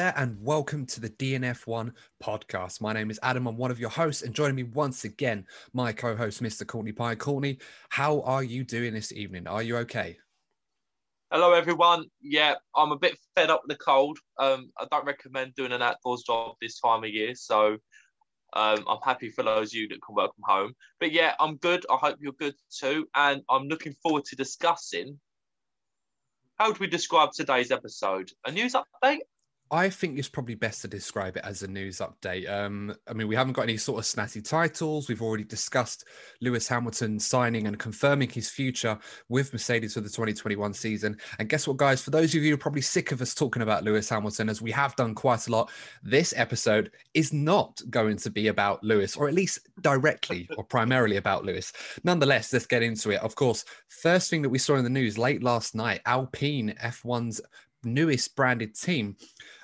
There, and welcome to the DNF1 podcast. My name is Adam. I'm one of your hosts, and joining me once again, my co host, Mr. Courtney Pye. Courtney, how are you doing this evening? Are you okay? Hello, everyone. Yeah, I'm a bit fed up with the cold. Um, I don't recommend doing an outdoors job this time of year, so um, I'm happy for those of you that can work from home. But yeah, I'm good. I hope you're good too, and I'm looking forward to discussing. How would we describe today's episode? A news update? I think it's probably best to describe it as a news update. Um, I mean, we haven't got any sort of snazzy titles. We've already discussed Lewis Hamilton signing and confirming his future with Mercedes for the 2021 season. And guess what, guys? For those of you who are probably sick of us talking about Lewis Hamilton, as we have done quite a lot, this episode is not going to be about Lewis, or at least directly or primarily about Lewis. Nonetheless, let's get into it. Of course, first thing that we saw in the news late last night Alpine F1's newest branded team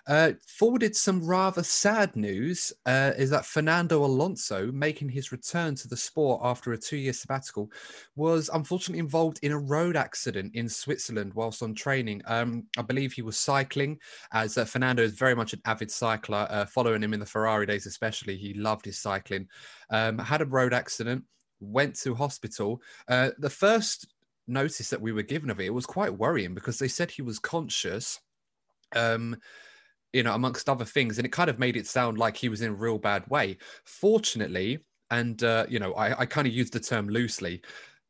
uh, forwarded some rather sad news uh, is that Fernando Alonso, making his return to the sport after a two year sabbatical, was unfortunately involved in a road accident in Switzerland whilst on training. Um, I believe he was cycling, as uh, Fernando is very much an avid cycler, uh, following him in the Ferrari days, especially. He loved his cycling. Um, had a road accident, went to hospital. Uh, the first notice that we were given of it, it was quite worrying because they said he was conscious. Um, you know, amongst other things. And it kind of made it sound like he was in a real bad way. Fortunately, and, uh, you know, I, I kind of use the term loosely,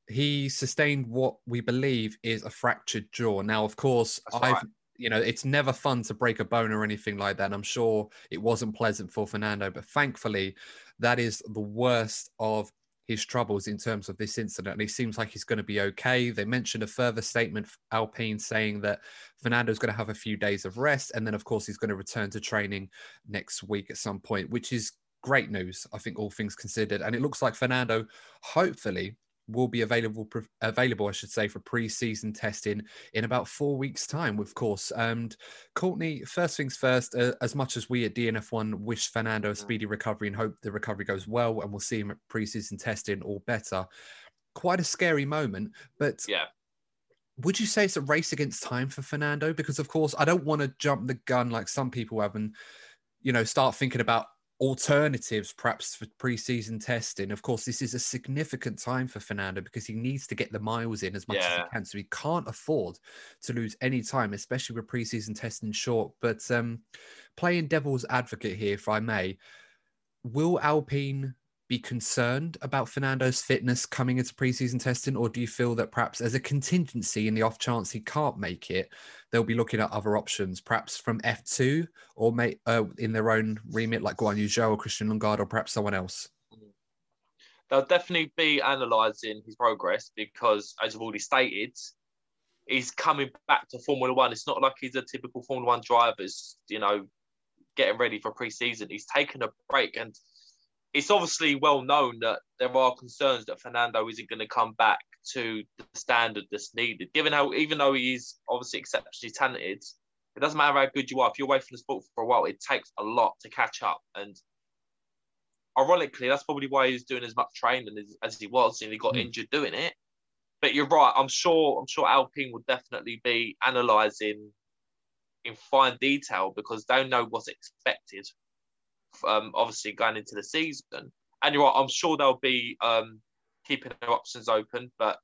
he sustained what we believe is a fractured jaw. Now, of course, That's I've. Right. You know, it's never fun to break a bone or anything like that. And I'm sure it wasn't pleasant for Fernando, but thankfully, that is the worst of his troubles in terms of this incident. And he seems like he's going to be okay. They mentioned a further statement, Alpine, saying that Fernando's going to have a few days of rest. And then, of course, he's going to return to training next week at some point, which is great news, I think, all things considered. And it looks like Fernando, hopefully, will be available available, I should say, for pre-season testing in about four weeks' time, of course. And Courtney, first things first, uh, as much as we at DNF1 wish Fernando a speedy recovery and hope the recovery goes well and we'll see him at pre-season testing or better, quite a scary moment. But yeah. Would you say it's a race against time for Fernando? Because of course, I don't want to jump the gun like some people have and you know start thinking about alternatives perhaps for preseason testing. Of course, this is a significant time for Fernando because he needs to get the miles in as much yeah. as he can. So he can't afford to lose any time, especially with preseason testing short. But um, playing devil's advocate here, if I may, will Alpine be concerned about Fernando's fitness coming into preseason testing, or do you feel that perhaps as a contingency in the off chance he can't make it, they'll be looking at other options, perhaps from F2 or may, uh, in their own remit, like Guan Yu Zhou or Christian Lundgaard or perhaps someone else? They'll definitely be analysing his progress because, as I've already stated, he's coming back to Formula One. It's not like he's a typical Formula One driver, you know, getting ready for pre-season. He's taken a break and it's obviously well known that there are concerns that Fernando isn't going to come back to the standard that's needed. Given how, even though he is obviously exceptionally talented, it doesn't matter how good you are. If you're away from the sport for a while, it takes a lot to catch up. And ironically, that's probably why he's doing as much training as, as he was, and he got mm. injured doing it. But you're right. I'm sure. I'm sure Alpine will definitely be analysing in fine detail because they know what's expected um, obviously going into the season. And you're right, I'm sure they'll be um, keeping their options open. But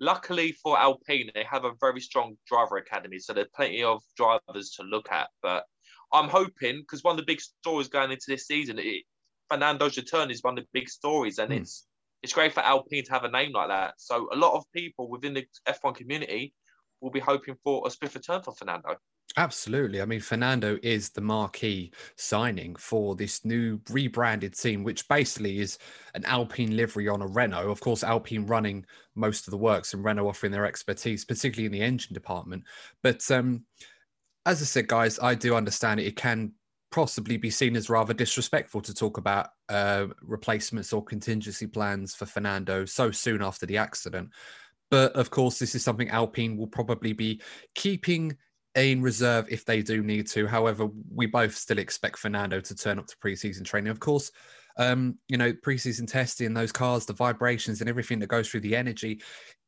luckily for Alpine, they have a very strong driver academy, so there's plenty of drivers to look at. But I'm hoping because one of the big stories going into this season, it, Fernando's return is one of the big stories, and mm. it's it's great for Alpine to have a name like that. So a lot of people within the F1 community will be hoping for a swift return for Fernando. Absolutely. I mean, Fernando is the marquee signing for this new rebranded team, which basically is an Alpine livery on a Renault. Of course, Alpine running most of the works and Renault offering their expertise, particularly in the engine department. But um, as I said, guys, I do understand it. It can possibly be seen as rather disrespectful to talk about uh, replacements or contingency plans for Fernando so soon after the accident. But of course, this is something Alpine will probably be keeping in reserve if they do need to. However, we both still expect Fernando to turn up to preseason training. Of course, um, you know, preseason testing, those cars, the vibrations and everything that goes through the energy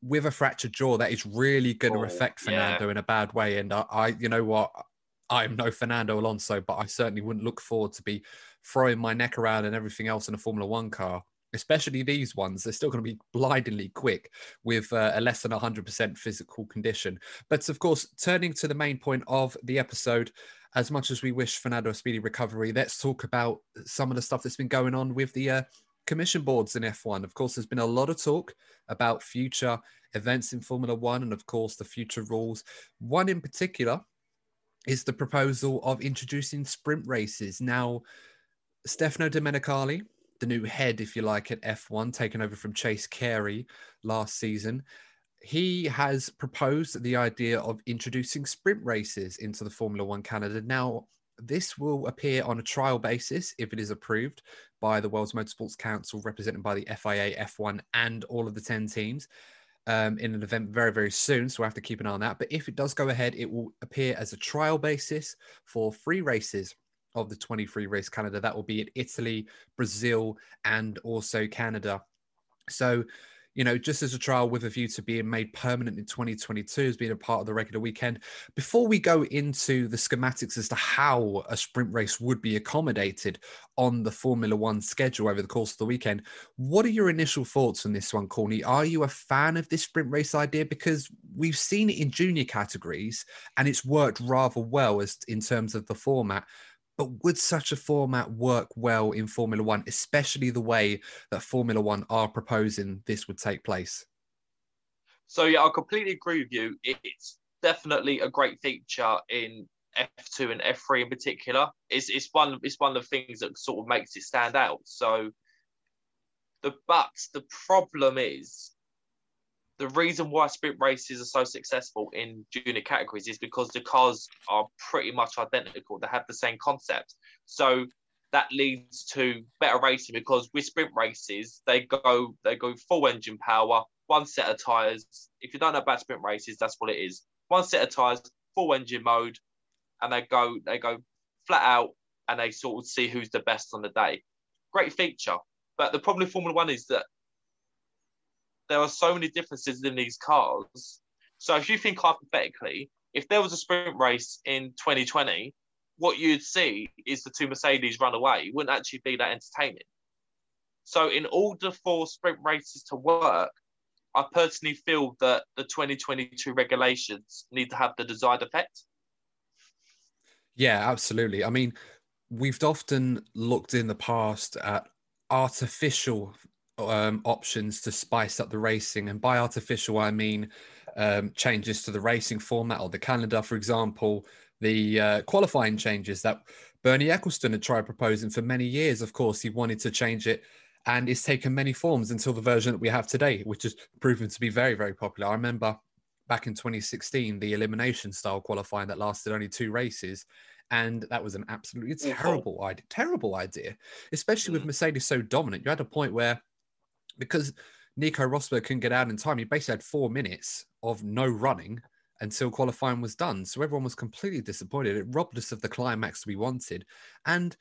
with a fractured jaw, that is really going to oh, affect Fernando yeah. in a bad way. And I, I, you know what, I'm no Fernando Alonso, but I certainly wouldn't look forward to be throwing my neck around and everything else in a Formula One car especially these ones, they're still going to be blindingly quick with uh, a less than 100% physical condition. But of course, turning to the main point of the episode, as much as we wish Fernando a speedy recovery, let's talk about some of the stuff that's been going on with the uh, commission boards in F1. Of course, there's been a lot of talk about future events in Formula One and, of course, the future rules. One in particular is the proposal of introducing sprint races. Now, Stefano Domenicali, the new head, if you like, at F1, taken over from Chase Carey last season. He has proposed the idea of introducing sprint races into the Formula One Canada. Now, this will appear on a trial basis if it is approved by the World's Motorsports Council, represented by the FIA, F1, and all of the 10 teams um, in an event very, very soon. So we have to keep an eye on that. But if it does go ahead, it will appear as a trial basis for free races of the 23 race Canada. That will be in Italy, Brazil, and also Canada. So, you know, just as a trial with a view to being made permanent in 2022 as being a part of the regular weekend. Before we go into the schematics as to how a sprint race would be accommodated on the Formula One schedule over the course of the weekend, what are your initial thoughts on this one, Corny? Are you a fan of this sprint race idea? Because we've seen it in junior categories and it's worked rather well as in terms of the format. But would such a format work well in Formula One, especially the way that Formula One are proposing this would take place? So, yeah, I completely agree with you. It's definitely a great feature in F2 and F3 in particular. It's, it's, one, it's one of the things that sort of makes it stand out. So, the but the problem is the reason why sprint races are so successful in junior categories is because the cars are pretty much identical. They have the same concept. So that leads to better racing because with sprint races, they go they go full engine power, one set of tires. If you don't know about sprint races, that's what it is. One set of tires, full engine mode, and they go they go flat out and they sort of see who's the best on the day. Great feature. But the problem with Formula One is that there are so many differences in these cars. So if you think hypothetically, if there was a sprint race in 2020, what you'd see is the two Mercedes run away. It wouldn't actually be that entertaining. So in order for sprint races to work, I personally feel that the 2022 regulations need to have the desired effect. Yeah, absolutely. I mean, we've often looked in the past at artificial um, options to spice up the racing. And by artificial, I mean um, changes to the racing format or the calendar, for example, the uh, qualifying changes that Bernie Ecclestone had tried proposing for many years. Of course, he wanted to change it and it's taken many forms until the version that we have today, which has proven to be very, very popular. I remember back in 2016, the elimination style qualifying that lasted only two races. And that was an absolutely terrible idea, terrible idea, especially with mm. Mercedes so dominant. You had a point where because Nico Rosberg couldn't get out in time, he basically had four minutes of no running until qualifying was done. So everyone was completely disappointed. It robbed us of the climax we wanted. And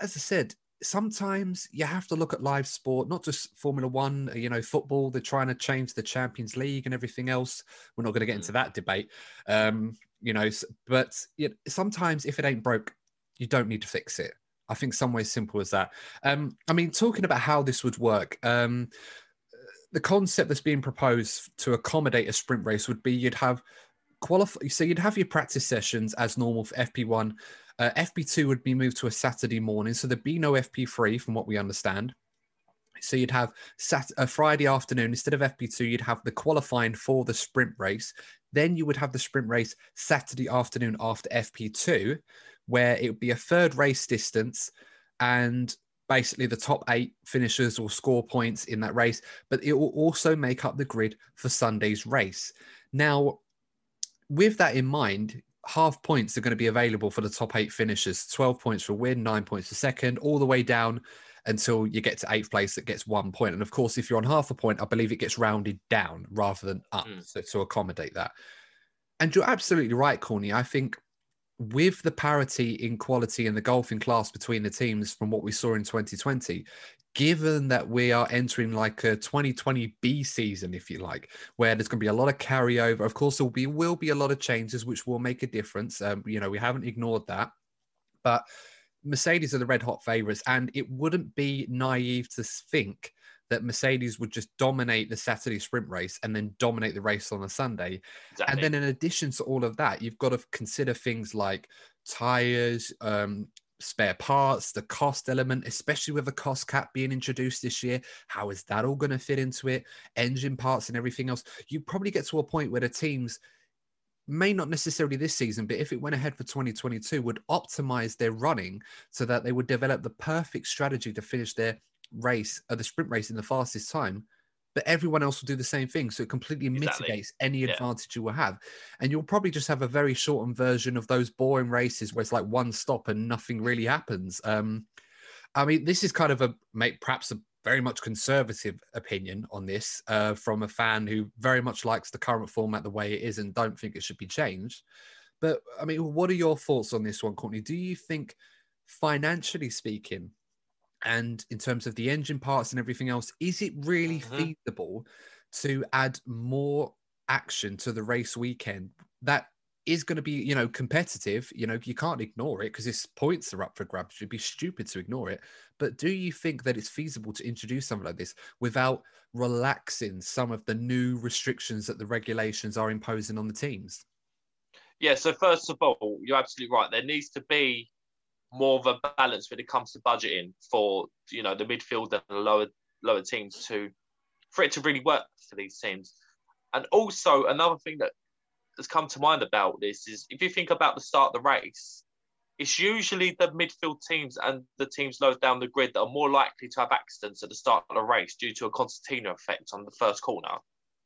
as I said, sometimes you have to look at live sport, not just Formula One, you know, football. They're trying to change the Champions League and everything else. We're not going to get into mm. that debate, um, you know. But you know, sometimes if it ain't broke, you don't need to fix it. I think some way simple as that. Um, I mean, talking about how this would work, um, the concept that's being proposed to accommodate a sprint race would be you'd have qualify. So you'd have your practice sessions as normal for FP1. Uh, FP2 would be moved to a Saturday morning, so there'd be no FP3 from what we understand. So you'd have sat a Friday afternoon instead of FP2, you'd have the qualifying for the sprint race. Then you would have the sprint race Saturday afternoon after FP2, where it would be a third race distance and basically the top eight finishers will score points in that race, but it will also make up the grid for Sunday's race. Now, with that in mind, half points are going to be available for the top eight finishers 12 points for win, nine points for second, all the way down until you get to eighth place that gets one point. And of course, if you're on half a point, I believe it gets rounded down rather than up mm. so, to accommodate that. And you're absolutely right, Corny. I think with the parity in quality in the golfing class between the teams from what we saw in 2020, given that we are entering like a 2020 B season, if you like, where there's going to be a lot of carryover. Of course, there will be will be a lot of changes which will make a difference. Um, you know, we haven't ignored that, but Mercedes are the red hot favorites, and it wouldn't be naive to think that Mercedes would just dominate the Saturday sprint race and then dominate the race on a Sunday. Exactly. And then, in addition to all of that, you've got to consider things like tires, um, spare parts, the cost element, especially with a cost cap being introduced this year. How is that all going to fit into it? Engine parts and everything else. You probably get to a point where the teams may not necessarily this season, but if it went ahead for 2022, would optimize their running so that they would develop the perfect strategy to finish their race, uh, the sprint race in the fastest time, but everyone else will do the same thing. So it completely exactly. mitigates any yeah. advantage you will have. And you'll probably just have a very shortened version of those boring races where it's like one stop and nothing really happens. Um, I mean, this is kind of a make perhaps a very much conservative opinion on this uh, from a fan who very much likes the current format the way it is and don't think it should be changed. But I mean, what are your thoughts on this one, Courtney? Do you think, financially speaking, and in terms of the engine parts and everything else, is it really mm-hmm. feasible to add more action to the race weekend that is going to be, you know, competitive? You know, you can't ignore it because its points are up for grabs. It'd be stupid to ignore it. But do you think that it's feasible to introduce something like this without relaxing some of the new restrictions that the regulations are imposing on the teams? Yeah, so first of all, you're absolutely right. There needs to be more of a balance when it comes to budgeting for you know the midfield and the lower lower teams to for it to really work for these teams. And also another thing that has come to mind about this is if you think about the start of the race, it's usually the midfield teams and the teams lower down the grid that are more likely to have accidents at the start of the race due to a concertina effect on the first corner,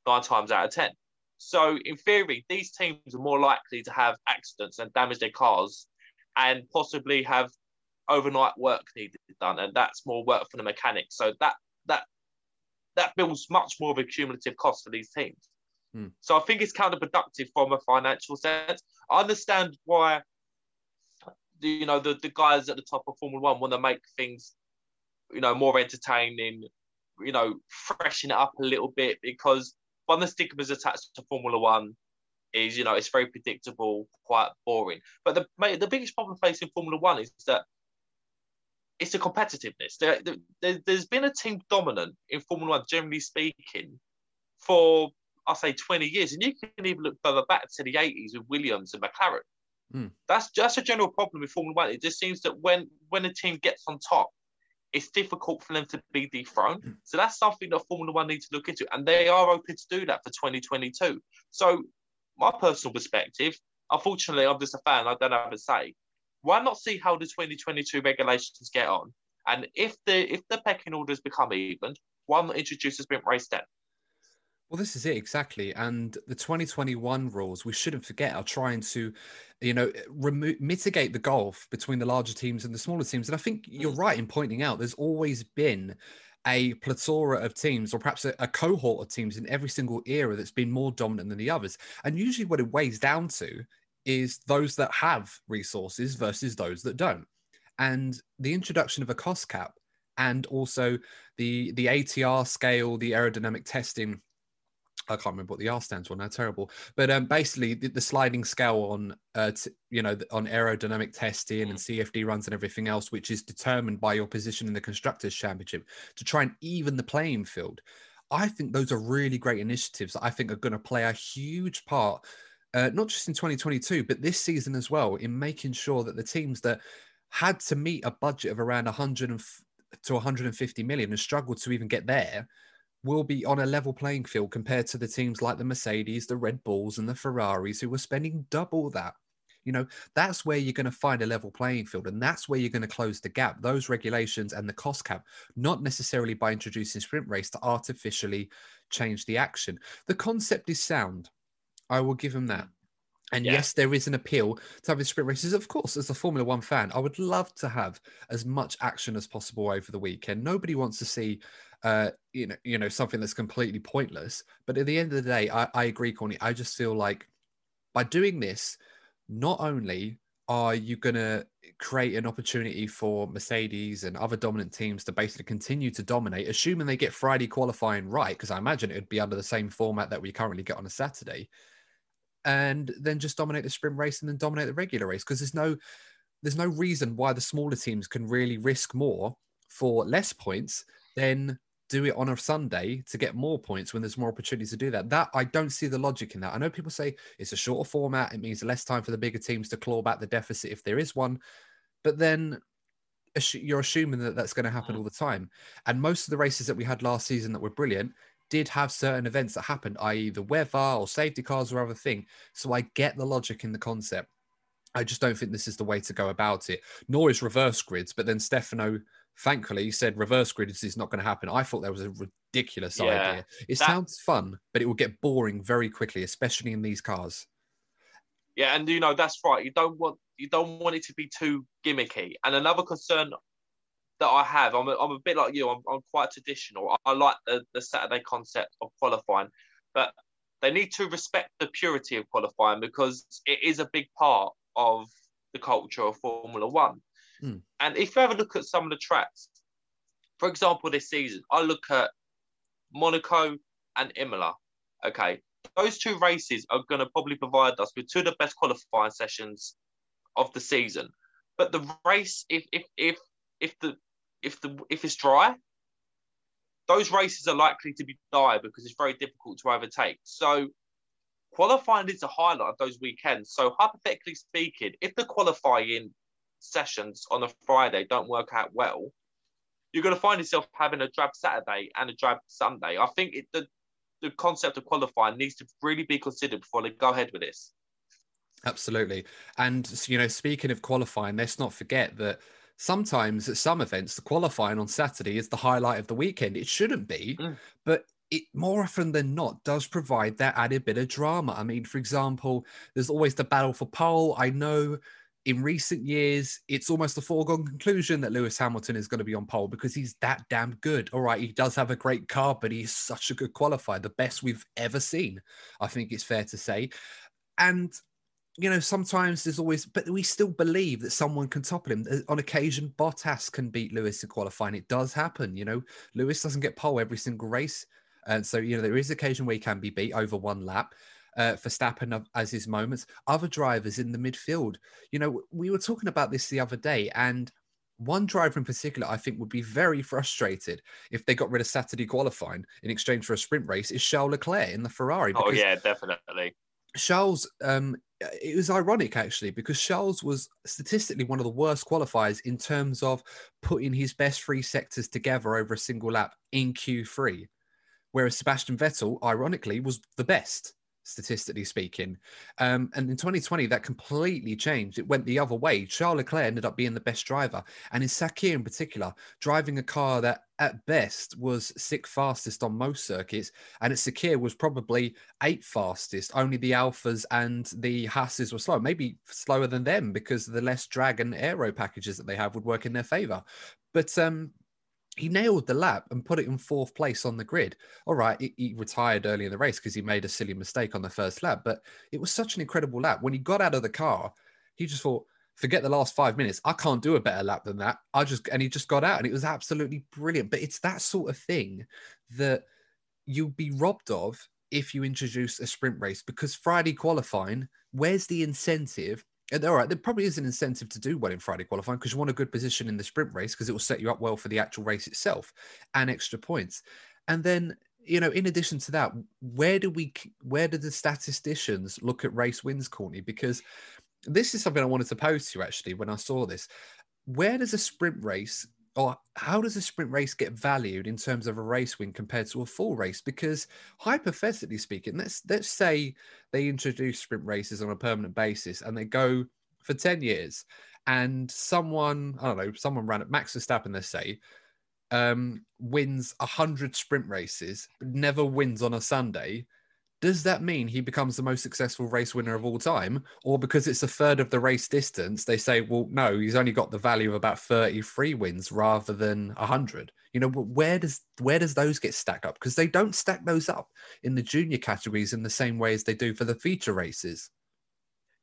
nine times out of ten. So in theory, these teams are more likely to have accidents and damage their cars and possibly have overnight work needed done, and that's more work for the mechanics. So that that that builds much more of a cumulative cost for these teams. Hmm. So I think it's counterproductive from a financial sense. I understand why you know the, the guys at the top of Formula One want to make things you know more entertaining, you know, freshen it up a little bit because one of the stigmas attached to Formula One is you know it's very predictable, quite boring. But the the biggest problem facing Formula One is that it's the competitiveness. There, there, has been a team dominant in Formula One, generally speaking, for I say 20 years, and you can even look further back to the 80s with Williams and McLaren. Mm. That's just a general problem with Formula One. It just seems that when when a team gets on top, it's difficult for them to be dethroned. Mm. So that's something that Formula One needs to look into, and they are open to do that for 2022. So my personal perspective, unfortunately, I'm just a fan. I don't have a say. Why not see how the 2022 regulations get on? And if the if the pecking orders become even, why not introduce a sprint race then? Well, this is it exactly, and the 2021 rules we shouldn't forget are trying to, you know, remove mitigate the gulf between the larger teams and the smaller teams. And I think you're mm. right in pointing out there's always been a plethora of teams, or perhaps a, a, cohort of teams in every single era that's been more dominant than the others. And usually, what it weighs down to is those that have resources versus those that don't. And the introduction of a cost cap and also the the ATR scale, the aerodynamic testing I can't remember what the R stands for now. Terrible, but um, basically the, the, sliding scale on, uh, t- you know, on aerodynamic testing and mm. CFD runs and everything else, which is determined by your position in the constructors' championship, to try and even the playing field. I think those are really great initiatives that I think are going to play a huge part, uh, not just in 2022, but this season as well, in making sure that the teams that had to meet a budget of around 100 to 150 million and struggled to even get there will be on a level playing field compared to the teams like the Mercedes, the Red Bulls, and the Ferraris who are spending double that. You know, that's where you're going to find a level playing field, and that's where you're going to close the gap. Those regulations and the cost cap, not necessarily by introducing sprint race to artificially change the action. The concept is sound. I will give them that. And yeah. yes, there is an appeal to having sprint races. Of course, as a Formula One fan, I would love to have as much action as possible over the weekend. Nobody wants to see, uh, you know, you know, something that's completely pointless. But at the end of the day, I, I agree, Corny. I just feel like by doing this, not only are you going to create an opportunity for Mercedes and other dominant teams to basically continue to dominate, assuming they get Friday qualifying right, because I imagine it would be under the same format that we currently get on a Saturday and then just dominate the sprint race and then dominate the regular race because there's no there's no reason why the smaller teams can really risk more for less points than do it on a Sunday to get more points when there's more opportunities to do that. That I don't see the logic in that. I know people say it's a shorter format, it means less time for the bigger teams to claw back the deficit if there is one, but then you're assuming that that's going to happen mm. all the time. And most of the races that we had last season that were brilliant did have certain events that happened, i.e., the weather or safety cars or other thing. So I get the logic in the concept. I just don't think this is the way to go about it, nor is reverse grids. But then Stefano, thankfully, you said reverse grids is not going to happen. I thought that was a ridiculous yeah, idea. It that... sounds fun, but it will get boring very quickly, especially in these cars. Yeah, and you know that's right. You don't want you don't want it to be too gimmicky. And another concern that I have. I'm a, I'm a bit like you. I'm, I'm quite traditional. I, I like the, the Saturday concept of qualifying, but they need to respect the purity of qualifying because it is a big part of the culture of Formula One. Mm. And if you have a look at some of the tracks, for example, this season, I look at Monaco and Imola. Okay, those two races are going to probably provide us with two of the best qualifying sessions of the season. But the race, if if if if the if the if it's dry, those races are likely to be dire because it's very difficult to overtake. So qualifying is a highlight of those weekends. So hypothetically speaking, if the qualifying sessions on a Friday don't work out well, you're going to find yourself having a drab Saturday and a drab Sunday. I think it, the the concept of qualifying needs to really be considered before they go ahead with this. Absolutely, and you know, speaking of qualifying, let's not forget that sometimes at some events, the qualifying on Saturday is the highlight of the weekend. It shouldn't be, mm. but it more often than not does provide that added bit of drama. I mean, for example, there's always the battle for pole. I know in recent years, it's almost a foregone conclusion that Lewis Hamilton is going to be on pole because he's that damn good. All right, he does have a great car, but he's such a good qualifier, the best we've ever seen. I think it's fair to say. And you know, sometimes there's always, but we still believe that someone can topple him. Uh, on occasion, Bottas can beat Lewis in qualifying. It does happen. You know, Lewis doesn't get pole every single race. And so, you know, there is occasion where he can be beat over one lap. Uh, Verstappen as his moments. Other drivers in the midfield. You know, we were talking about this the other day, and one driver in particular, I think, would be very frustrated if they got rid of Saturday qualifying in exchange for a sprint race. Is Charles Leclerc in the Ferrari? Oh yeah, definitely. Charles um, it was ironic actually because Charles was statistically one of the worst qualifiers in terms of putting his best three sectors together over a single lap in Q3, whereas Sebastian Vettel, ironically, was the best statistically speaking. Um, and in 2020, that completely changed. It went the other way. Charles Leclerc ended up being the best driver. And in Sakhir in particular, driving a car that at best was sixth fastest on most circuits. And at Sakhir was probably eighth fastest. Only the Alfas and the Hasses were slow, maybe slower than them because the less drag and aero packages that they have would work in their favor. But um, he nailed the lap and put it in fourth place on the grid. All right, he, he retired early in the race because he made a silly mistake on the first lap, but it was such an incredible lap. When he got out of the car, he just thought, forget the last five minutes. I can't do a better lap than that. I just, and he just got out and it was absolutely brilliant. But it's that sort of thing that you'll be robbed of if you introduce a sprint race because Friday qualifying, where's the incentive all right, there probably is an incentive to do well in Friday qualifying because you want a good position in the sprint race because it will set you up well for the actual race itself and extra points. And then, you know, in addition to that, where do we, where do the statisticians look at race wins, Courtney? Because this is something I wanted to pose to you actually when I saw this. Where does a sprint race or how does a sprint race get valued in terms of a race win compared to a full race? Because hypothetically speaking, let's let's say they introduce sprint races on a permanent basis and they go for 10 years and someone, I don't know, someone ran at Max Verstappen, let's say, um, wins 100 sprint races, but never wins on a Sunday, does that mean he becomes the most successful race winner of all time? Or because it's a third of the race distance, they say, well, no, he's only got the value of about 33 wins rather than 100. You know, where does where does those get stacked up? Because they don't stack those up in the junior categories in the same way as they do for the feature races.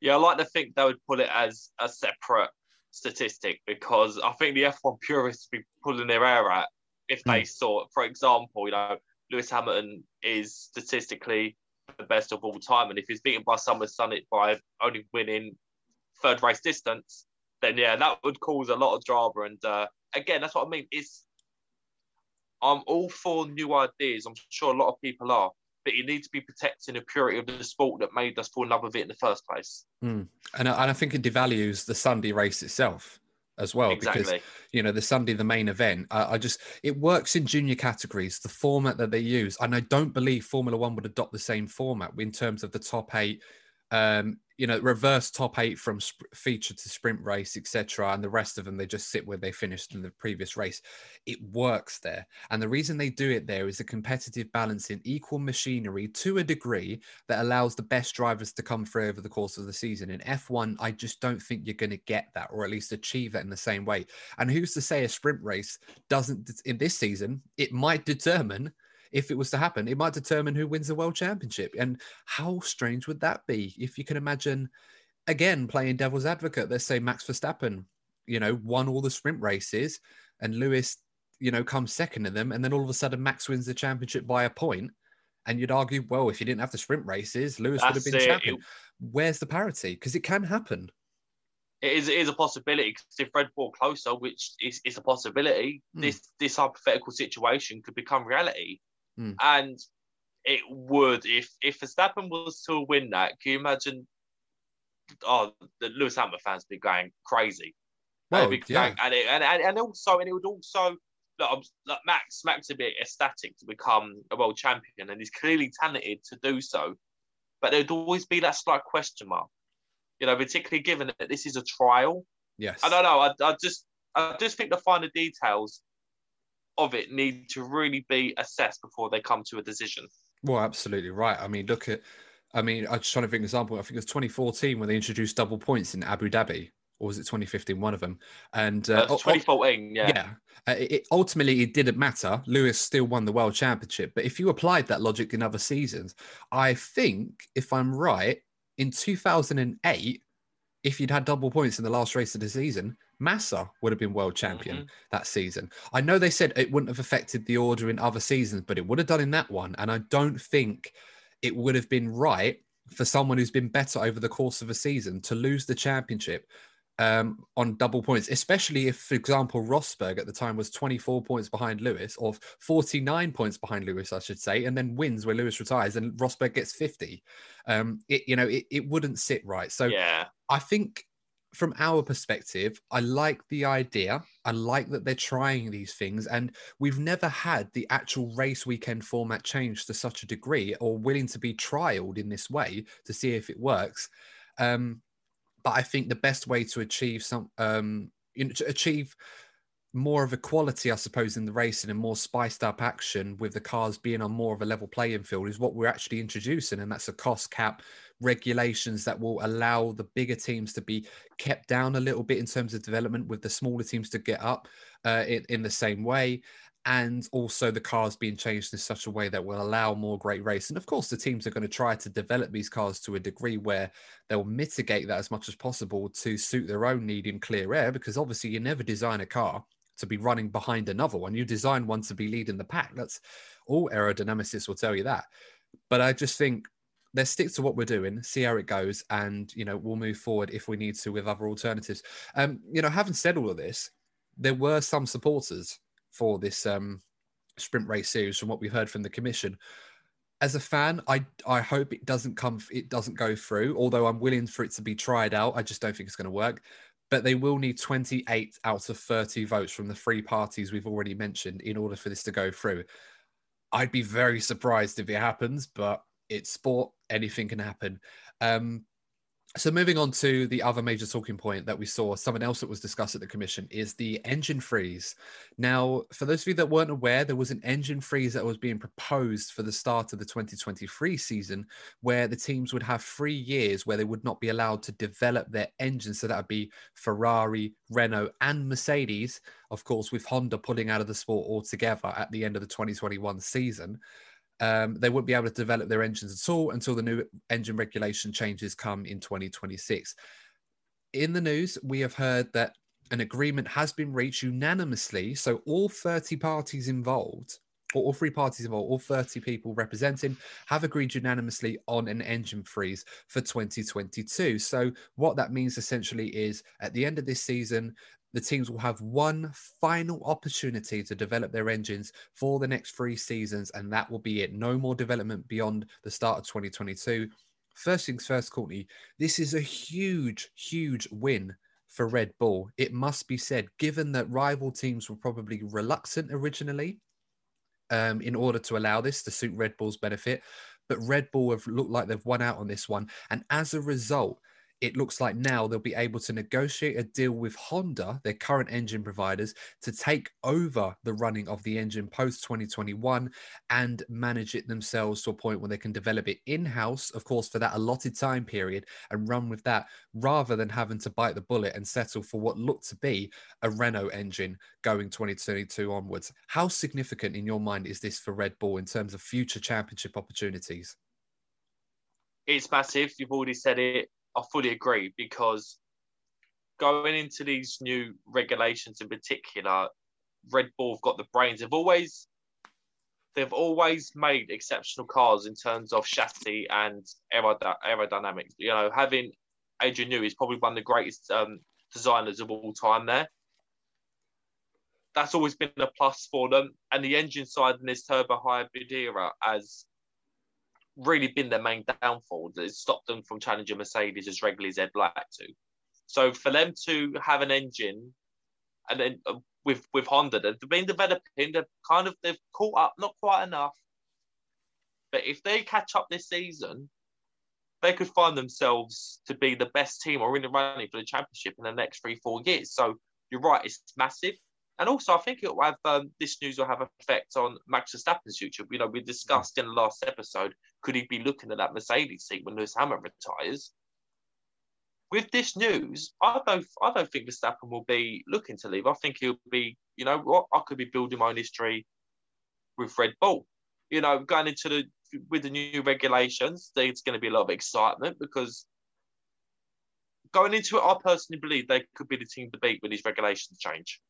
Yeah, I like to think they would put it as a separate statistic because I think the F1 purists would be pulling their hair out if they mm. saw, for example, you know, Lewis Hamilton is statistically the best of all time. And if he's beaten by someone Sunnit by only winning third race distance, then yeah, that would cause a lot of drama. And uh, again, that's what I mean. It's I'm all for new ideas. I'm sure a lot of people are, but you need to be protecting the purity of the sport that made us fall in love with it in the first place. Mm. And, and I think it devalues the Sunday race itself as well exactly. because you know the Sunday the main event I, I, just it works in junior categories the format that they use and I don't believe Formula 1 would adopt the same format in terms of the top 8 um you know, reverse top eight from sp- feature to sprint race, etc., and the rest of them they just sit where they finished in the previous race. It works there, and the reason they do it there is a competitive balance in equal machinery to a degree that allows the best drivers to come through over the course of the season. In F1, I just don't think you're going to get that, or at least achieve that in the same way. And who's to say a sprint race doesn't in this season? It might determine if it was to happen, it might determine who wins the world championship. And how strange would that be if you can imagine, again, playing devil's advocate? Let's say Max Verstappen, you know, won all the sprint races and Lewis, you know, comes second in them. And then all of a sudden, Max wins the championship by a point. And you'd argue, well, if you didn't have the sprint races, Lewis That's would have been it. champion. It, Where's the parity? Because it can happen. It is, it is a possibility because if Red Bull closer, which is, is a possibility, mm. this this hypothetical situation could become reality. Mm. And it would if if Verstappen was to win that. Can you imagine? Oh, the Lewis Hamilton fans be going crazy. Well, be yeah. and, it, and, and and also, and it would also look, look, Max Max would be ecstatic to become a world champion, and he's clearly talented to do so. But there'd always be that slight question mark, you know, particularly given that this is a trial. Yes, I don't know. I, I just I just think the finer details of it need to really be assessed before they come to a decision. Well, absolutely right. I mean, look at, I mean, I'm just trying to think an example. I think it was 2014 when they introduced double points in Abu Dhabi, or was it 2015? One of them. And uh, uh, 2014, yeah. Yeah. Uh, it, ultimately, it didn't matter. Lewis still won the world championship. But if you applied that logic in other seasons, I think, if I'm right, in 2008, if you'd had double points in the last race of the season, Massa would have been world champion mm-hmm. that season. I know they said it wouldn't have affected the order in other seasons, but it would have done in that one. And I don't think it would have been right for someone who's been better over the course of a season to lose the championship um, on double points, especially if, for example, Rosberg at the time was 24 points behind Lewis, or 49 points behind Lewis, I should say, and then wins where Lewis retires and Rosberg gets 50. Um, it, you know, it, it wouldn't sit right. So yeah. I think from our perspective, I like the idea. I like that they're trying these things. And we've never had the actual race weekend format changed to such a degree or willing to be trialed in this way to see if it works. Um, but I think the best way to achieve some, um, you know, to achieve more of equality, I suppose, in the racing and more spiced up action with the cars being on more of a level playing field is what we're actually introducing. And that's a cost cap regulations that will allow the bigger teams to be kept down a little bit in terms of development, with the smaller teams to get up uh, in, in the same way. And also the cars being changed in such a way that will allow more great race. And of course, the teams are going to try to develop these cars to a degree where they'll mitigate that as much as possible to suit their own need in clear air, because obviously you never design a car to be running behind another one. You design one to be leading the pack. That's all aerodynamicists will tell you that. But I just think let's stick to what we're doing, see how it goes, and you know we'll move forward if we need to with other alternatives. Um, you know, having said all of this, there were some supporters for this um, sprint race series from what we've heard from the commission. As a fan, I I hope it doesn't come it doesn't go through. Although I'm willing for it to be tried out, I just don't think it's going to work. But they will need 28 out of 30 votes from the three parties we've already mentioned in order for this to go through. I'd be very surprised if it happens, but it's sport, anything can happen. Um, so moving on to the other major talking point that we saw, someone else that was discussed at the commission is the engine freeze. Now, for those of you that weren't aware, there was an engine freeze that was being proposed for the start of the 2023 season, where the teams would have three years where they would not be allowed to develop their engines. So that would be Ferrari, Renault, and Mercedes. Of course, with Honda pulling out of the sport altogether at the end of the 2021 season um, they won't be able to develop their engines at all until the new engine regulation changes come in 2026. In the news, we have heard that an agreement has been reached unanimously. So all 30 parties involved, or all three parties involved, all 30 people representing, have agreed unanimously on an engine freeze for 2022. So what that means essentially is at the end of this season, the teams will have one final opportunity to develop their engines for the next three seasons, and that will be it. No more development beyond the start of 2022. First things first, Courtney, this is a huge, huge win for Red Bull. It must be said, given that rival teams were probably reluctant originally um, in order to allow this to suit Red Bull's benefit. But Red Bull have looked like they've won out on this one. And as a result, it looks like now they'll be able to negotiate a deal with Honda, their current engine providers, to take over the running of the engine post 2021 and manage it themselves to a point where they can develop it in house, of course, for that allotted time period and run with that rather than having to bite the bullet and settle for what looked to be a Renault engine going 2022 onwards. How significant in your mind is this for Red Bull in terms of future championship opportunities? It's massive. You've already said it I fully agree because going into these new regulations in particular, Red Bull have got the brains. They've always they've always made exceptional cars in terms of chassis and aerodynamics. You know, having Adrian Newey is probably one of the greatest um, designers of all time there. That's always been a plus for them. And the engine side in this turbo hybrid era has really been their main downfall. That It's stopped them from challenging Mercedes as regularly as they'd like to. So for them to have an engine, and then uh, with with Honda, they've been developing. They've kind of they've caught up, not quite enough. But if they catch up this season, they could find themselves to be the best team or in the running for the championship in the next three, four years. So you're right, it's massive. And also, I think it will have um, this news will have effect on Max Verstappen's future. You know, we discussed in the last episode, could he be looking at that Mercedes seat when Lewis Hamilton retires? With this news, I don't, I don't think Verstappen will be looking to leave. I think he'll be, you know, what I could be building my own history with Red Bull. You know, going into the with the new regulations, there's going to be a lot of excitement because going into it, I personally believe they could be the team to beat when these regulations change.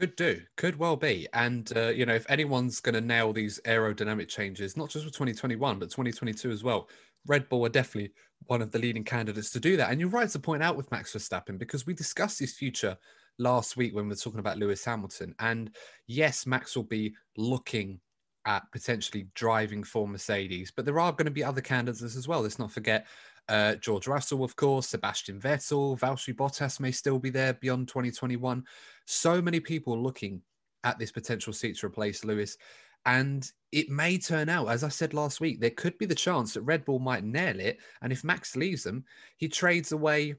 Could do, could well be. And, uh, you know, if anyone's going to nail these aerodynamic changes, not just for 2021, but 2022 as well, Red Bull are definitely one of the leading candidates to do that. And you're right to point out with Max Verstappen, because we discussed his future last week when we were talking about Lewis Hamilton. And yes, Max will be looking at potentially driving for Mercedes, but there are going to be other candidates as well. Let's not forget uh, George Russell, of course, Sebastian Vettel, Valtteri Bottas may still be there beyond 2021. So many people looking at this potential seat to replace Lewis. And it may turn out, as I said last week, there could be the chance that Red Bull might nail it. And if Max leaves them, he trades away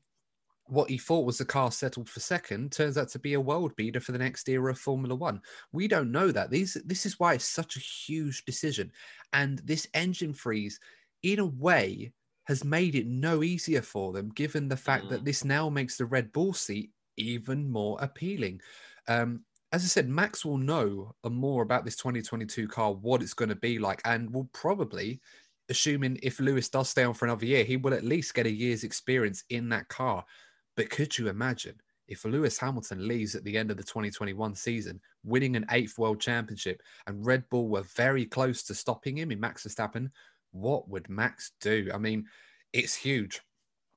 what he thought was the car settled for second turns out to be a world beater for the next era of Formula One. We don't know that. These this is why it's such a huge decision. And this engine freeze, in a way, has made it no easier for them, given the fact mm. that this now makes the Red Bull seat even more appealing. Um, as I said, Max will know more about this 2022 car, what it's going to be like, and will probably, assuming if Lewis does stay on for another year, he will at least get a year's experience in that car. But could you imagine if Lewis Hamilton leaves at the end of the 2021 season, winning an eighth world championship, and Red Bull were very close to stopping him in Max Verstappen? What would Max do? I mean, it's huge.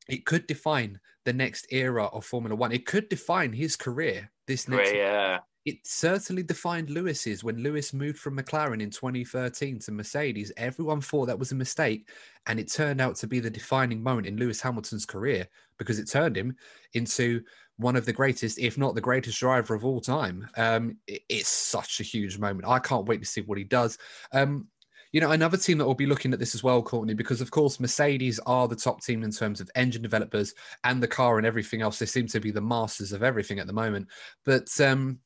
It could define the next era of Formula One. It could define his career. This next, yeah. it certainly defined Lewis's when Lewis moved from McLaren in 2013 to Mercedes. Everyone thought that was a mistake, and it turned out to be the defining moment in Lewis Hamilton's career because it turned him into one of the greatest, if not the greatest driver of all time. Um, it, it's such a huge moment. I can't wait to see what he does. Um, you know, another team that will be looking at this as well, Courtney, because of course Mercedes are the top team in terms of engine developers and the car and everything else. They seem to be the masters of everything at the moment. But um,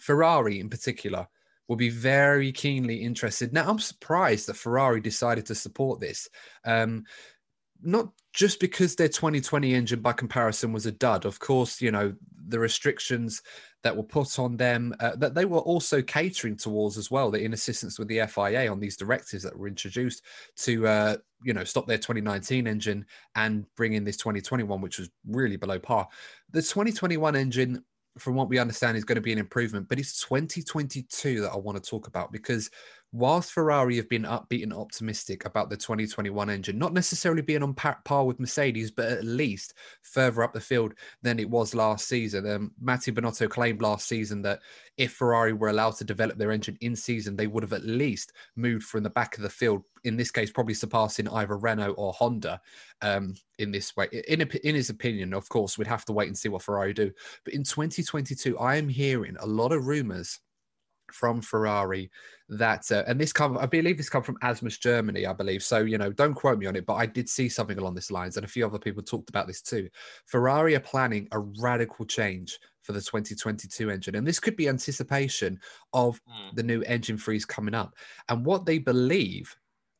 Ferrari in particular will be very keenly interested. Now, I'm surprised that Ferrari decided to support this. Um, not just because their 2020 engine by comparison was a dud. Of course, you know, the restrictions that were put on them uh, that they were also catering towards as well, the in assistance with the FIA on these directives that were introduced to, uh, you know, stop their 2019 engine and bring in this 2021, which was really below par. The 2021 engine from what we understand, is going to be an improvement. But it's 2022 that I want to talk about because whilst Ferrari have been upbeat and optimistic about the 2021 engine, not necessarily being on par with Mercedes, but at least further up the field than it was last season. Um, Mattia Binotto claimed last season that if Ferrari were allowed to develop their engine in season, they would have at least moved from the back of the field. In this case, probably surpassing either Renault or Honda um, in this way. In, in his opinion, of course, we'd have to wait and see what Ferrari do. But in 2022, I am hearing a lot of rumors from Ferrari that, uh, and this come, I believe this come from AMuS Germany, I believe. So, you know, don't quote me on it, but I did see something along this lines, and a few other people talked about this too. Ferrari are planning a radical change for the 2022 engine, and this could be anticipation of mm. the new engine freeze coming up. And what they believe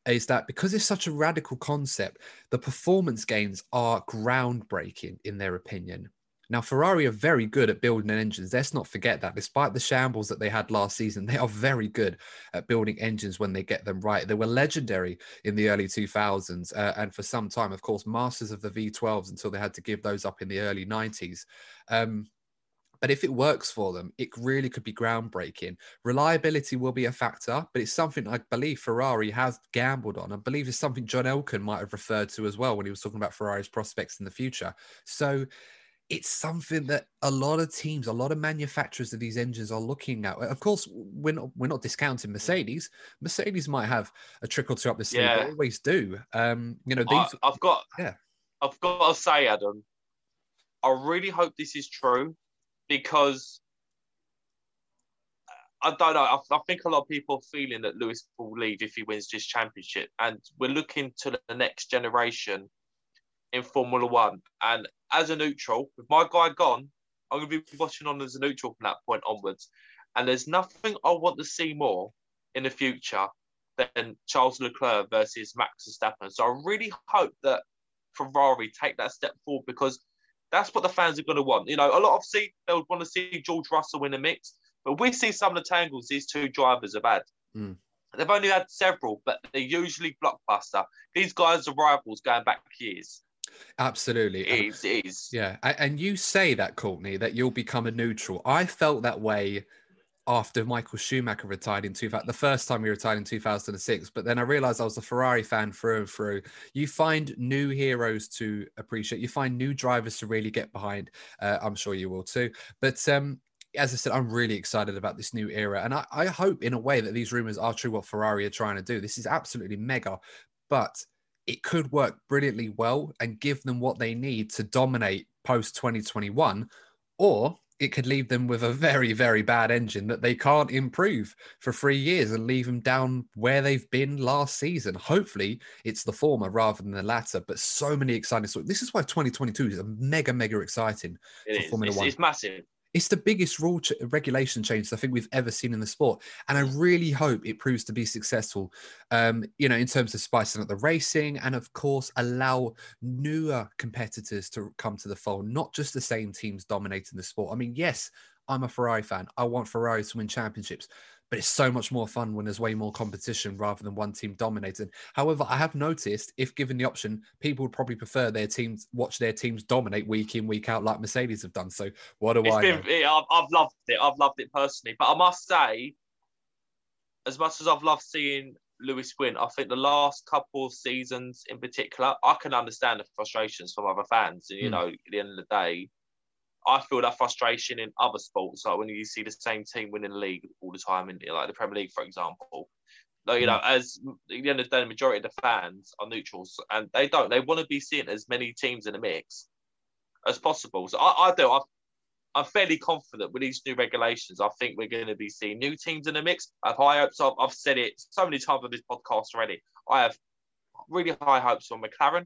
is that because it's such a radical concept, the performance gains are groundbreaking in their opinion. Now, Ferrari are very good at building engines. Let's not forget that. Despite the shambles that they had last season, they are very good at building engines when they get them right. They were legendary in the early 2000s uh, and for some time, of course, masters of the V12s until they had to give those up in the early 90s. Um, but if it works for them, it really could be groundbreaking. Reliability will be a factor, but it's something I believe Ferrari has gambled on. I believe it's something John Elkann might have referred to as well when he was talking about Ferrari's prospects in the future. So it's something that a lot of teams, a lot of manufacturers of these engines are looking at. Of course, we're not we're not discounting Mercedes. Mercedes might have a trickle to up the sleeve. Yeah. They always do. Um, you know, these, I, have got yeah. I've got to say, Adam, I really hope this is true because I don't know. I, I, think a lot of people are feeling that Lewis will leave if he wins this championship, and we're looking to the next generation in Formula One. And as a neutral, with my guy gone, I'm going to be watching on as a neutral from that point onwards. And there's nothing I want to see more in the future than Charles Leclerc versus Max Verstappen. So I really hope that Ferrari take that step forward because that's what the fans are going to want. You know, a lot of see they'll want to see George Russell in the mix, but we see some of the tangles these two drivers have had. Mm. They've only had several, but they're usually blockbuster. These guys are rivals going back years. Absolutely. It is, it is. Yeah. And you say that, Courtney, that you'll become a neutral. I felt that way after Michael Schumacher retired in 2000, the first time he retired in 2006. But then I realized I was a Ferrari fan through and through. You find new heroes to appreciate, you find new drivers to really get behind. Uh, I'm sure you will too. But um, as I said, I'm really excited about this new era. And I, I hope, in a way, that these rumors are true what Ferrari are trying to do. This is absolutely mega. But it could work brilliantly well and give them what they need to dominate post 2021 or it could leave them with a very very bad engine that they can't improve for 3 years and leave them down where they've been last season. Hopefully it's the former rather than the latter but so many exciting stories. This is why 2022 is a mega mega exciting it for is. Formula it's, 1 it's massive it's the biggest rule ch- regulation change I think we've ever seen in the sport, and I really hope it proves to be successful. Um, you know, in terms of spicing up the racing, and of course, allow newer competitors to come to the fold, not just the same teams dominating the sport. I mean, yes, I'm a Ferrari fan. I want Ferrari to win championships, but it's so much more fun when there's way more competition rather than one team dominating. However, I have noticed if given the option, people would probably prefer their teams watch their teams dominate week in week out like Mercedes have done. So what do it's I? Been, yeah, I've, I've loved it. I've loved it personally, but I must say, as much as I've loved seeing Lewis win, I think the last couple of seasons in particular, I can understand the frustrations from other fans. And you mm. know, at the end of the day, I feel that frustration in other sports, like when you see the same team winning the league all the time, in like the Premier League, for example. Like, you know, mm. as at the end of the day, the majority of the fans are neutrals, and they don't. They want to be seeing as many teams in the mix as possible. So I, I do. I, I'm fairly confident with these new regulations. I think we're going to be seeing new teams in the mix. I have high hopes. I've, I've said it so many times on this podcast already. I have really high hopes on McLaren.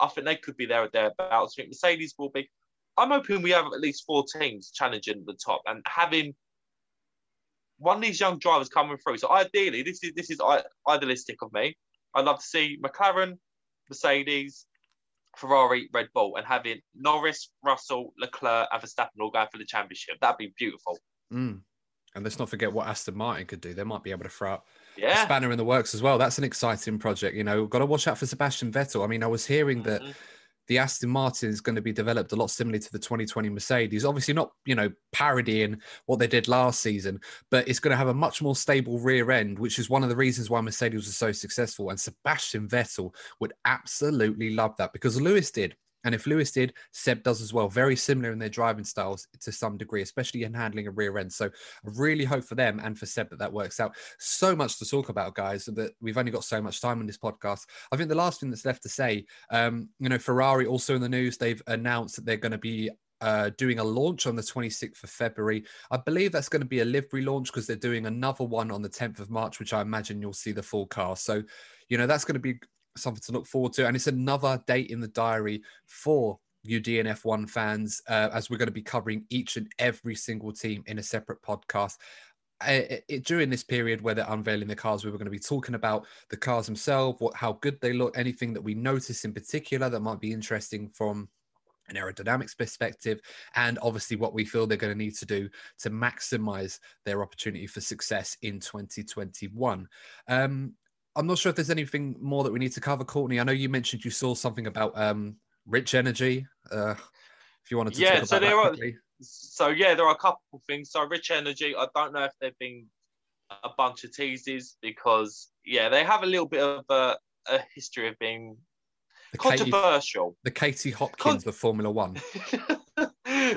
I think they could be there or thereabouts. I think Mercedes will be. I'm hoping we have at least four teams challenging at the top and having one of these young drivers coming through. So ideally, this is this is idealistic of me. I'd love to see McLaren, Mercedes, Ferrari, Red Bull, and having Norris, Russell, Leclerc, and Verstappen all going for the championship. That'd be beautiful. Mm. And let's not forget what Aston Martin could do. They might be able to throw up yeah. a spanner in the works as well. That's an exciting project. You know, got to watch out for Sebastian Vettel. I mean, I was hearing that mm-hmm the Aston Martin is going to be developed a lot similarly to the 2020 Mercedes. Obviously, not you know parodying what they did last season, but it's going to have a much more stable rear end, which is one of the reasons why Mercedes was so successful. And Sebastian Vettel would absolutely love that because Lewis did. And if Lewis did, Seb does as well. Very similar in their driving styles to some degree, especially in handling a rear end. So I really hope for them and for Seb that that works out. So much to talk about, guys, that we've only got so much time on this podcast. I think the last thing that's left to say, um, you know, Ferrari also in the news, they've announced that they're going to be uh, doing a launch on the 26th of February. I believe that's going to be a livery launch because they're doing another one on the 10th of March, which I imagine you'll see the full car. So, you know, that's going to be something to look forward to. And it's another date in the diary for you DNF1 fans, uh, as we're going to be covering each and every single team in a separate podcast. Uh, it, during this period where they're unveiling the cars, we were going to be talking about the cars themselves, what how good they look, anything that we notice in particular that might be interesting from an aerodynamics perspective, and obviously what we feel they're going to need to do to maximize their opportunity for success in 2021. Um, I'm not sure if there's anything more that we need to cover, Courtney. I know you mentioned you saw something about um, Rich Energy. Uh, if you wanted to yeah, so there are. So yeah, there are a couple of things. So Rich Energy, I don't know if they've been a bunch of teases because yeah, they have a little bit of a, a history of being the controversial. Katie, the Katie Hopkins Con- of Formula One.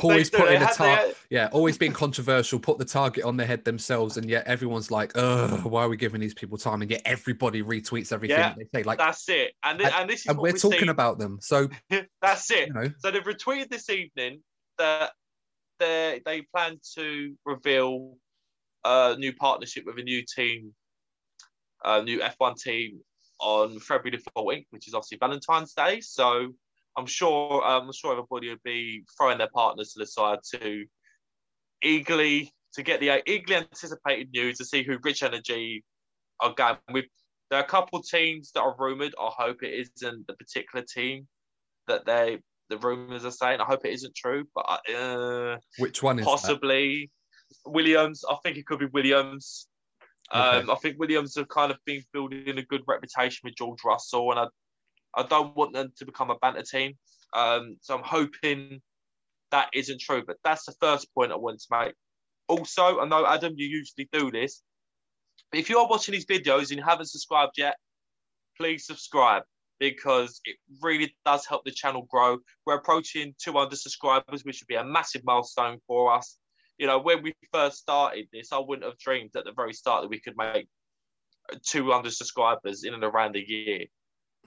always putting a target. Yeah, always being controversial. Put the target on their head themselves, and yet everyone's like, "Ugh, why are we giving these people time?" And yet everybody retweets everything yeah, they say. Like that's it. And this, and this is and we're talking seen. about them. So that's it. You know. So they've retweeted this evening that they they plan to reveal a new partnership with a new team, a new F1 team on February the 14th, which is obviously Valentine's Day. So I'm sure um, I'm sure everybody would be throwing their partners to the side to eagerly to get the eagerly anticipated news to see who Rich Energy are going with. There are a couple of teams that are rumored. I hope it isn't the particular team that they the rumors are saying. I hope it isn't true, but uh, which one is possibly that? Williams? I think it could be Williams. Okay. Um, I think Williams have kind of been building a good reputation with George Russell, and I I don't want them to become a banter team. Um, so I'm hoping that isn't true. But that's the first point I want to make. Also, I know Adam, you usually do this. But if you're watching these videos and you haven't subscribed yet, please subscribe because it really does help the channel grow. We're approaching 200 subscribers, which would be a massive milestone for us. You know, when we first started this, I wouldn't have dreamed at the very start that we could make 200 subscribers in and around a year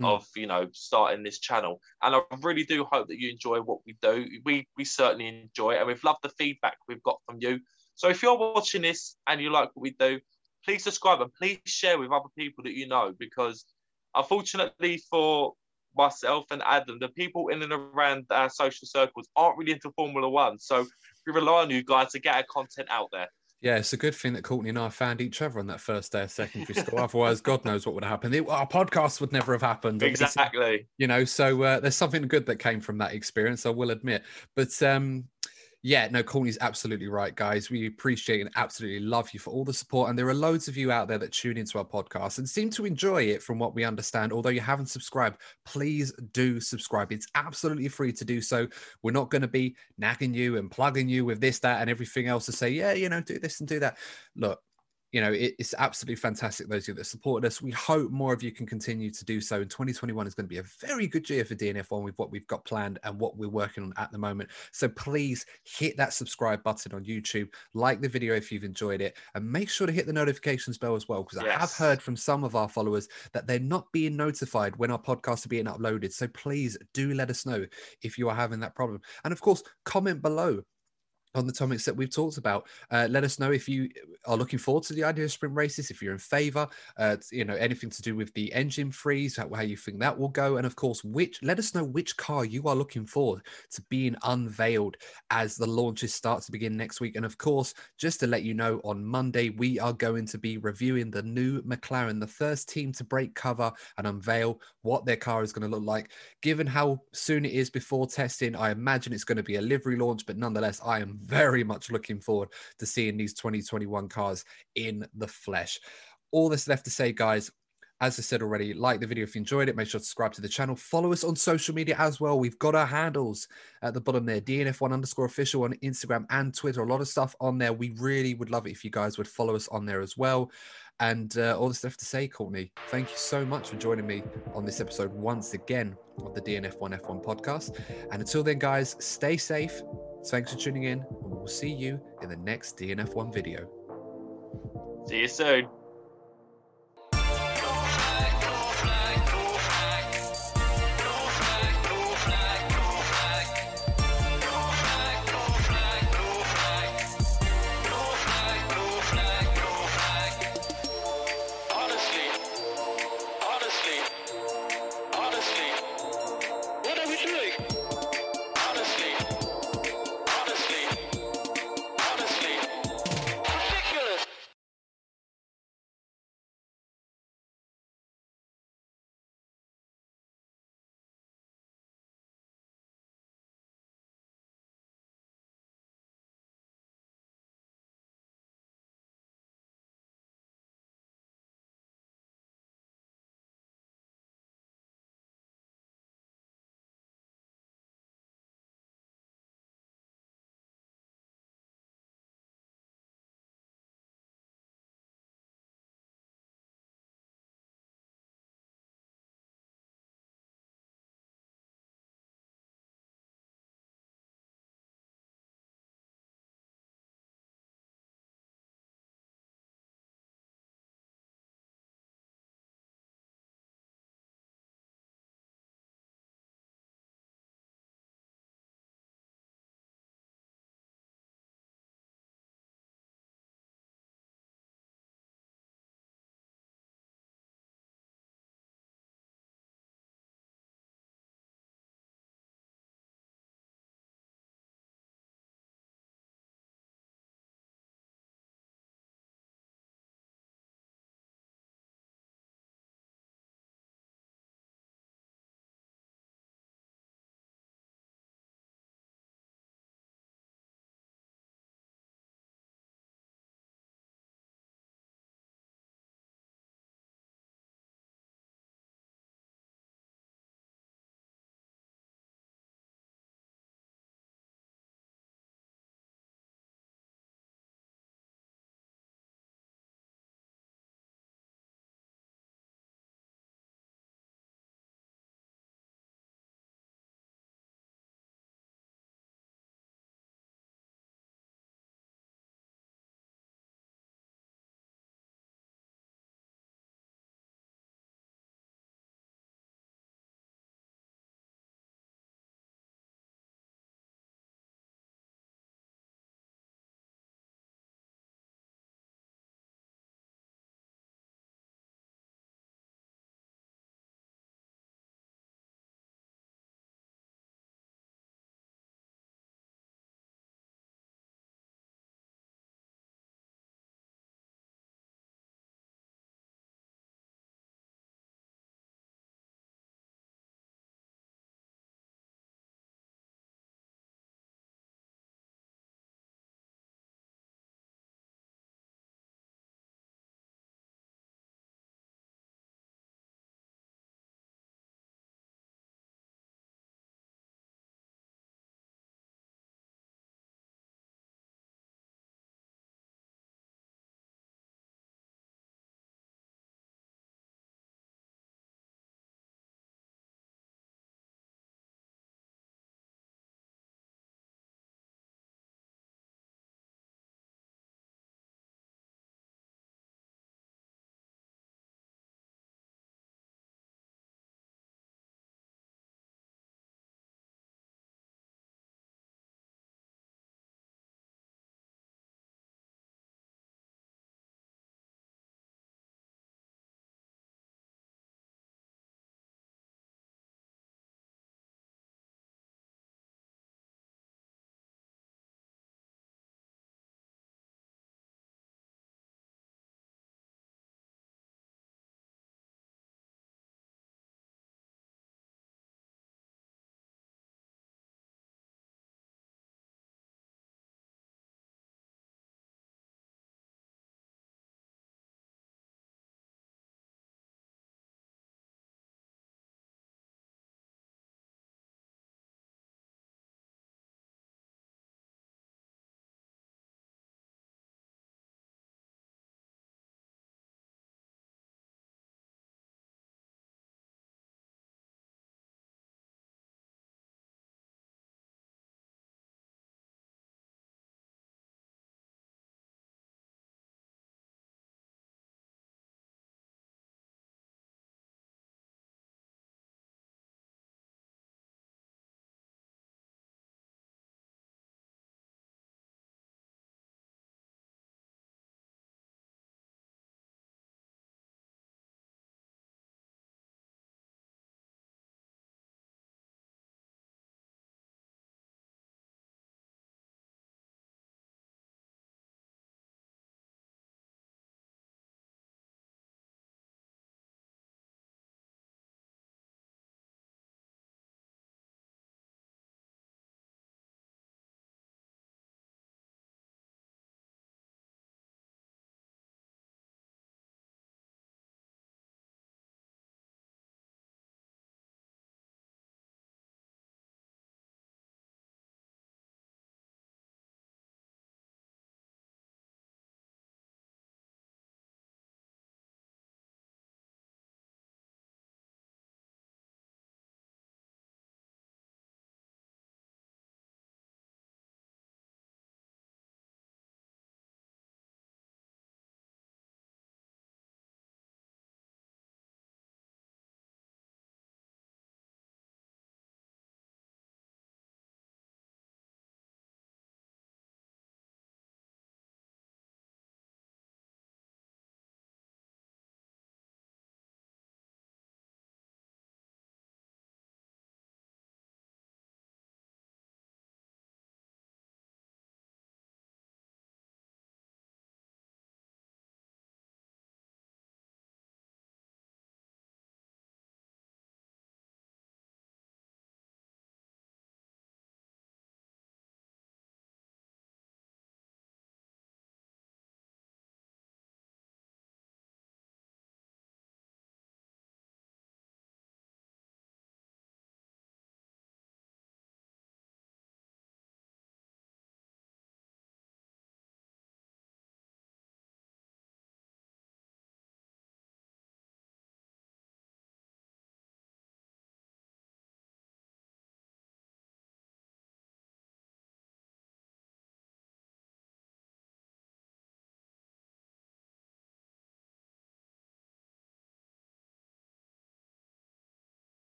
mm. of you know starting this channel. And i really do hope that you enjoy what we do. We we certainly enjoy it and we've loved the feedback we've got from you. So if you're watching this and you like what we do please subscribe and please share with other people that you know because unfortunately for myself and adam the people in and around our social circles aren't really into formula one. So we rely on you guys to get our content out there yeah, it's a good thing that Courtney and I found each other on that first day of secondary school. Otherwise, God knows what would have happened. It, our podcast would never have happened. Exactly. You know, so uh, there's something good that came from that experience, I will admit. But um, yeah, no, Courtney's absolutely right, guys. We appreciate and absolutely love you for all the support. And there are loads of you out there that tune into our podcast and seem to enjoy it from what we understand. Although you haven't subscribed, please do subscribe. It's absolutely free to do so. We're not going to be nagging you and plugging you with this, that, and everything else to say, yeah, you know, do this and do that. Look, you know, it, it's absolutely fantastic, those of you that supported us. We hope more of you can continue to do so. And 2021 is going to be a very good year for DNF1 with what we've got planned and what we're working on at the moment. So please hit that subscribe button on YouTube, like the video if you've enjoyed it, and make sure to hit the notifications bell as well, because yes. I have heard from some of our followers that they're not being notified when our podcasts are being uploaded. So please do let us know if you are having that problem. And of course, comment below on the topics that we've talked about. Uh, let us know if you are looking forward to the idea of sprint races, if you're in favor, uh, you know, anything to do with the engine freeze, how, how, you think that will go. And of course, which let us know which car you are looking forward to being unveiled as the launches start to begin next week. And of course, just to let you know, on Monday, we are going to be reviewing the new McLaren, the first team to break cover and unveil what their car is going to look like. Given how soon it is before testing, I imagine it's going to be a livery launch, but nonetheless, I am very much looking forward to seeing these 2021 cars in the flesh. All that's left to say, guys, as I said already, like the video if you enjoyed it. Make sure to subscribe to the channel. Follow us on social media as well. We've got our handles at the bottom there DNF1 underscore official on Instagram and Twitter. A lot of stuff on there. We really would love it if you guys would follow us on there as well. And uh, all the stuff to say, Courtney, thank you so much for joining me on this episode once again of the DNF1 F1 podcast. And until then, guys, stay safe. Thanks for tuning in, and we'll see you in the next DNF1 video. See you soon.